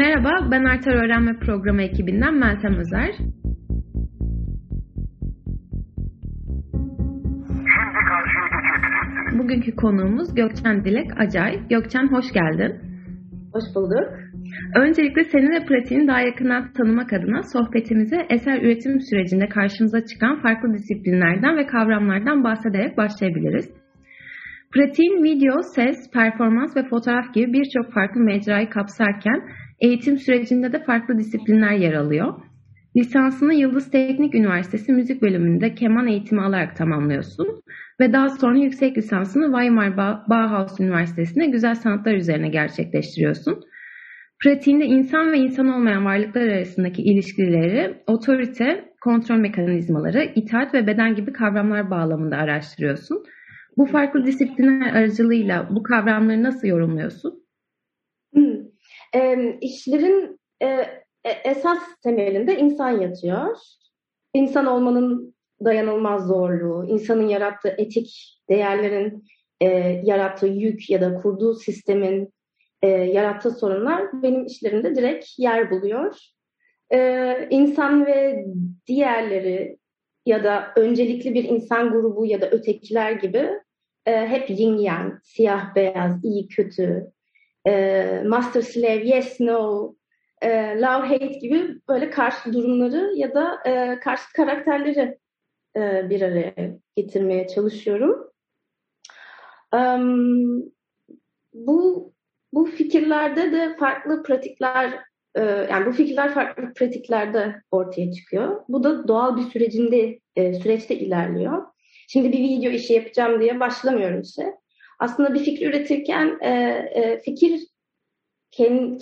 Merhaba, ben Arter Öğrenme Programı ekibinden Meltem Özer. Şimdi karşıya geçebilirsiniz. Bugünkü konuğumuz Gökçen Dilek Acay. Gökçen hoş geldin. Hoş bulduk. Öncelikle seni ve pratiğini daha yakından tanımak adına sohbetimize eser üretim sürecinde karşımıza çıkan farklı disiplinlerden ve kavramlardan bahsederek başlayabiliriz. Pratiğin video, ses, performans ve fotoğraf gibi birçok farklı mecrayı kapsarken eğitim sürecinde de farklı disiplinler yer alıyor. Lisansını Yıldız Teknik Üniversitesi Müzik Bölümünde keman eğitimi alarak tamamlıyorsun ve daha sonra yüksek lisansını Weimar Bauhaus Üniversitesi'nde güzel sanatlar üzerine gerçekleştiriyorsun. Pratiğinde insan ve insan olmayan varlıklar arasındaki ilişkileri, otorite, kontrol mekanizmaları, itaat ve beden gibi kavramlar bağlamında araştırıyorsun. Bu farklı disiplinler aracılığıyla bu kavramları nasıl yorumluyorsun? E, işlerin e, esas temelinde insan yatıyor. İnsan olmanın dayanılmaz zorluğu, insanın yarattığı etik değerlerin e, yarattığı yük ya da kurduğu sistemin e, yarattığı sorunlar benim işlerimde direkt yer buluyor. E, insan ve diğerleri ya da öncelikli bir insan grubu ya da ötekiler gibi e, hep yin yang, siyah beyaz, iyi kötü, e, master slave, yes no, e, love hate gibi böyle karşı durumları ya da e, karşı karakterleri e, bir araya getirmeye çalışıyorum. Um, bu bu fikirlerde de farklı pratikler e, yani bu fikirler farklı pratiklerde ortaya çıkıyor. Bu da doğal bir sürecinde e, süreçte ilerliyor. Şimdi bir video işi yapacağım diye başlamıyorum işe. Aslında bir fikir üretirken e, e, fikir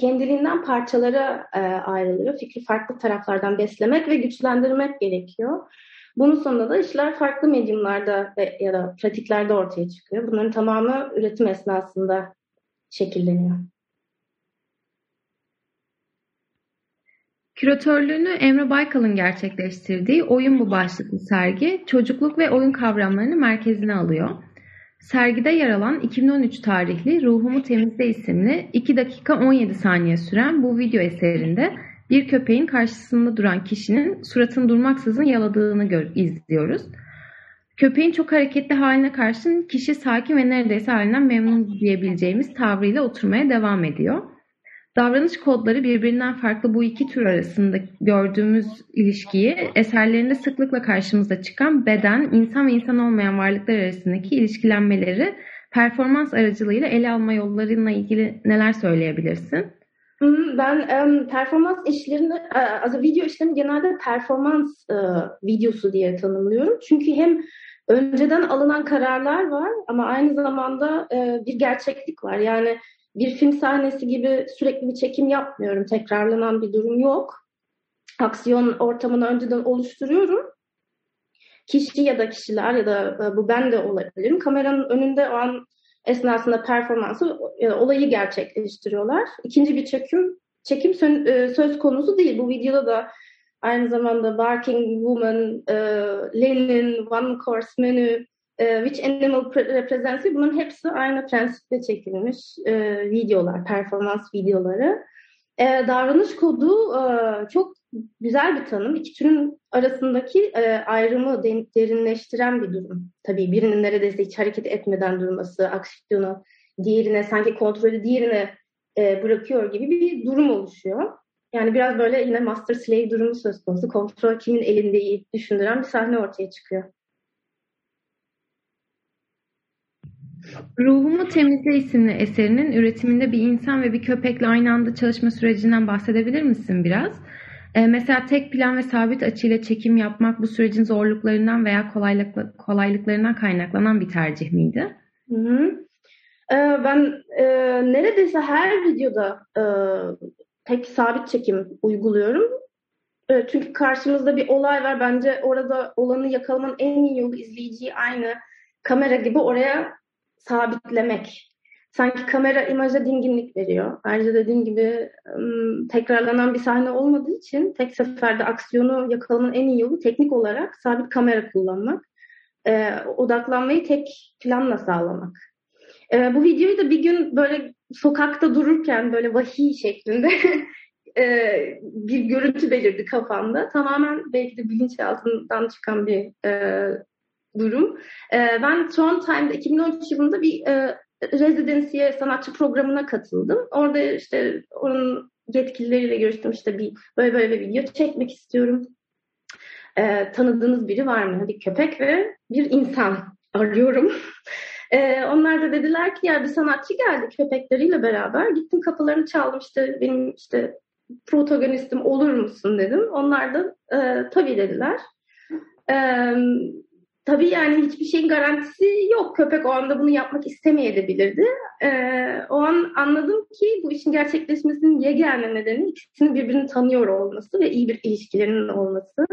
kendiliğinden parçalara e, ayrılıyor. Fikri farklı taraflardan beslemek ve güçlendirmek gerekiyor. Bunun sonunda da işler farklı medyumlarda ya da pratiklerde ortaya çıkıyor. Bunların tamamı üretim esnasında şekilleniyor. Küratörlüğünü Emre Baykal'ın gerçekleştirdiği Oyun Bu başlıklı sergi, çocukluk ve oyun kavramlarını merkezine alıyor. Sergide yer alan 2013 tarihli Ruhumu Temizle isimli 2 dakika 17 saniye süren bu video eserinde bir köpeğin karşısında duran kişinin suratını durmaksızın yaladığını gör, izliyoruz. Köpeğin çok hareketli haline karşın kişi sakin ve neredeyse halinden memnun diyebileceğimiz tavrıyla oturmaya devam ediyor. Davranış kodları birbirinden farklı bu iki tür arasında gördüğümüz ilişkiyi eserlerinde sıklıkla karşımıza çıkan beden, insan ve insan olmayan varlıklar arasındaki ilişkilenmeleri performans aracılığıyla ele alma yollarıyla ilgili neler söyleyebilirsin? Ben um, performans işlerini, az video işlerini genelde performans uh, videosu diye tanımlıyorum. Çünkü hem önceden alınan kararlar var ama aynı zamanda uh, bir gerçeklik var. Yani bir film sahnesi gibi sürekli bir çekim yapmıyorum. Tekrarlanan bir durum yok. Aksiyon ortamını önceden oluşturuyorum. Kişi ya da kişiler ya da e, bu ben de olabilirim. Kameranın önünde o an esnasında performansı e, olayı gerçekleştiriyorlar. İkinci bir çekim çekim e, söz konusu değil. Bu videoda da aynı zamanda Barking Woman, Lenin, One Course Menu, e, which Animal Represents bunun hepsi aynı prensiple çekilmiş e, videolar, performans videoları. E, davranış kodu e, çok güzel bir tanım. İki türün arasındaki e, ayrımı derinleştiren bir durum. Tabii birinin neredeyse hiç hareket etmeden durması, aksiyonu diğerine sanki kontrolü diğerine e, bırakıyor gibi bir durum oluşuyor. Yani biraz böyle yine master slave durumu söz konusu. Kontrol kimin elindeyi düşündüren bir sahne ortaya çıkıyor. Ruhumu Temizle isimli eserinin üretiminde bir insan ve bir köpekle aynı anda çalışma sürecinden bahsedebilir misin biraz? Ee, mesela tek plan ve sabit açıyla çekim yapmak bu sürecin zorluklarından veya kolaylık, kolaylıklarından kaynaklanan bir tercih miydi? Hı hı. Ee, ben e, neredeyse her videoda e, tek sabit çekim uyguluyorum. E, çünkü karşımızda bir olay var. Bence orada olanı yakalamanın en iyi yolu izleyiciyi aynı kamera gibi oraya sabitlemek. Sanki kamera imaja dinginlik veriyor. Ayrıca dediğim gibi tekrarlanan bir sahne olmadığı için tek seferde aksiyonu yakalamanın en iyi yolu teknik olarak sabit kamera kullanmak. E, odaklanmayı tek planla sağlamak. E, bu videoyu da bir gün böyle sokakta dururken böyle vahiy şeklinde e, bir görüntü belirdi kafamda. Tamamen belki de bilinçaltından çıkan bir e, durum. E, ben Trondheim'da 2013 yılında bir e, rezidansiye sanatçı programına katıldım. Orada işte onun yetkilileriyle görüştüm. İşte bir böyle böyle bir video çekmek istiyorum. E, tanıdığınız biri var mı? Bir köpek ve bir insan arıyorum. E, onlar da dediler ki ya bir sanatçı geldi köpekleriyle beraber. Gittim kapılarını çaldım işte benim işte protagonistim olur musun dedim. Onlar da e, tabii dediler. E, tabii yani hiçbir şeyin garantisi yok. Köpek o anda bunu yapmak istemeyebilirdi. E, o an anladım ki bu işin gerçekleşmesinin yegane nedeni ikisinin birbirini tanıyor olması ve iyi bir ilişkilerinin olması.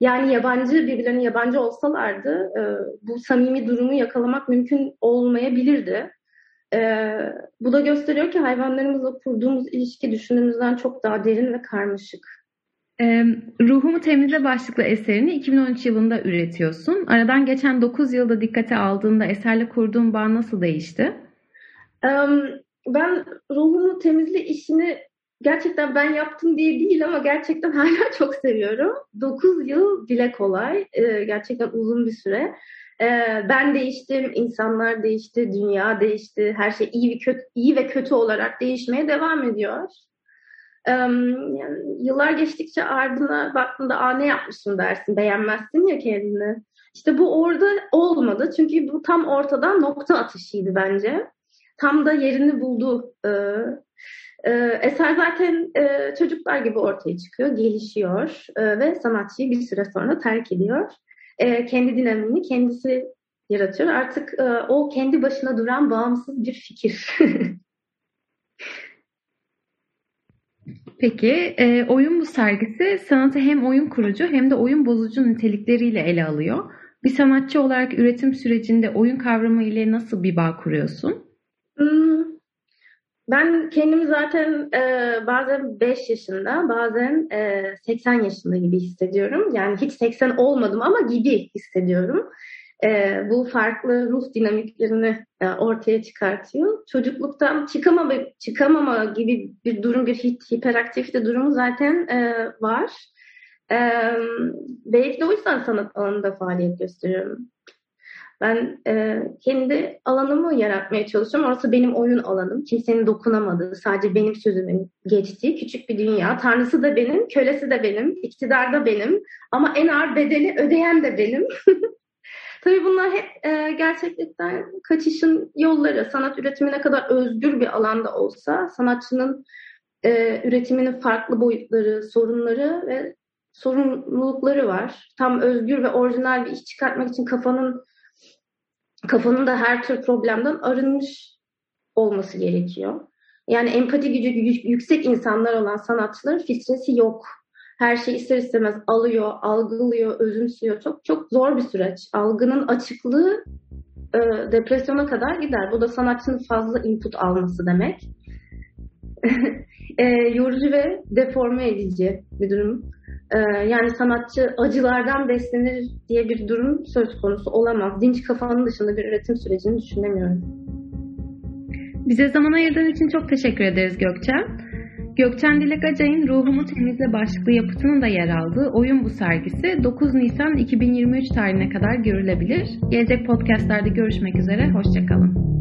Yani yabancı, birbirlerine yabancı olsalardı e, bu samimi durumu yakalamak mümkün olmayabilirdi. E, bu da gösteriyor ki hayvanlarımızla kurduğumuz ilişki düşündüğümüzden çok daha derin ve karmaşık. E, Ruhumu Temizle başlıklı eserini 2013 yılında üretiyorsun. Aradan geçen 9 yılda dikkate aldığında eserle kurduğun bağ nasıl değişti? E, ben Ruhumu Temizle işini gerçekten ben yaptım diye değil ama gerçekten hala çok seviyorum. 9 yıl dile kolay. E, gerçekten uzun bir süre. E, ben değiştim, insanlar değişti, dünya değişti. Her şey iyi ve kötü, iyi ve kötü olarak değişmeye devam ediyor. Yıllar geçtikçe ardına baktığında Aa, ne yapmışsın dersin, beğenmezsin ya kendini. İşte bu orada olmadı. Çünkü bu tam ortadan nokta atışıydı bence. Tam da yerini buldu. E, e, eser zaten e, çocuklar gibi ortaya çıkıyor, gelişiyor e, ve sanatçıyı bir süre sonra terk ediyor. Kendi dinamini kendisi yaratıyor. Artık o kendi başına duran bağımsız bir fikir. Peki, e, oyun bu sergisi sanatı hem oyun kurucu hem de oyun bozucu nitelikleriyle ele alıyor. Bir sanatçı olarak üretim sürecinde oyun kavramı ile nasıl bir bağ kuruyorsun? Hmm, ben kendimi zaten e, bazen 5 yaşında, bazen e, 80 yaşında gibi hissediyorum. Yani hiç 80 olmadım ama gibi hissediyorum. E, bu farklı ruh dinamiklerini e, ortaya çıkartıyor. Çocukluktan çıkamama, çıkamama gibi bir durum, bir hiperaktifte durumu zaten e, var. E, belki de o yüzden sanat alanında faaliyet gösteriyorum. Ben e, kendi alanımı yaratmaya çalışıyorum. Orası benim oyun alanım. Kimsenin dokunamadığı, sadece benim sözümün geçtiği küçük bir dünya. Tanrısı da benim, kölesi de benim, iktidar da benim. Ama en ağır bedeli ödeyen de benim. Tabii bunlar hep e, gerçeklikten kaçışın yolları. Sanat üretimi ne kadar özgür bir alanda olsa sanatçının e, üretiminin farklı boyutları, sorunları ve sorumlulukları var. Tam özgür ve orijinal bir iş çıkartmak için kafanın kafanın da her tür problemden arınmış olması gerekiyor. Yani empati gücü yüksek insanlar olan sanatçıların filtresi yok. Her şeyi ister istemez alıyor, algılıyor, özümsüyor. Çok çok zor bir süreç. Algının açıklığı e, depresyona kadar gider. Bu da sanatçının fazla input alması demek. e, yorucu ve deforme edici bir durum. Ee, yani sanatçı acılardan beslenir diye bir durum söz konusu olamaz. Dinç kafanın dışında bir üretim sürecini düşünemiyorum. Bize zaman ayırdığın için çok teşekkür ederiz Gökçen. Gökçen Dilek Acay'ın Ruhumu Temizle başlıklı yapıtının da yer aldığı Oyun Bu sergisi 9 Nisan 2023 tarihine kadar görülebilir. Gelecek podcastlerde görüşmek üzere, hoşçakalın.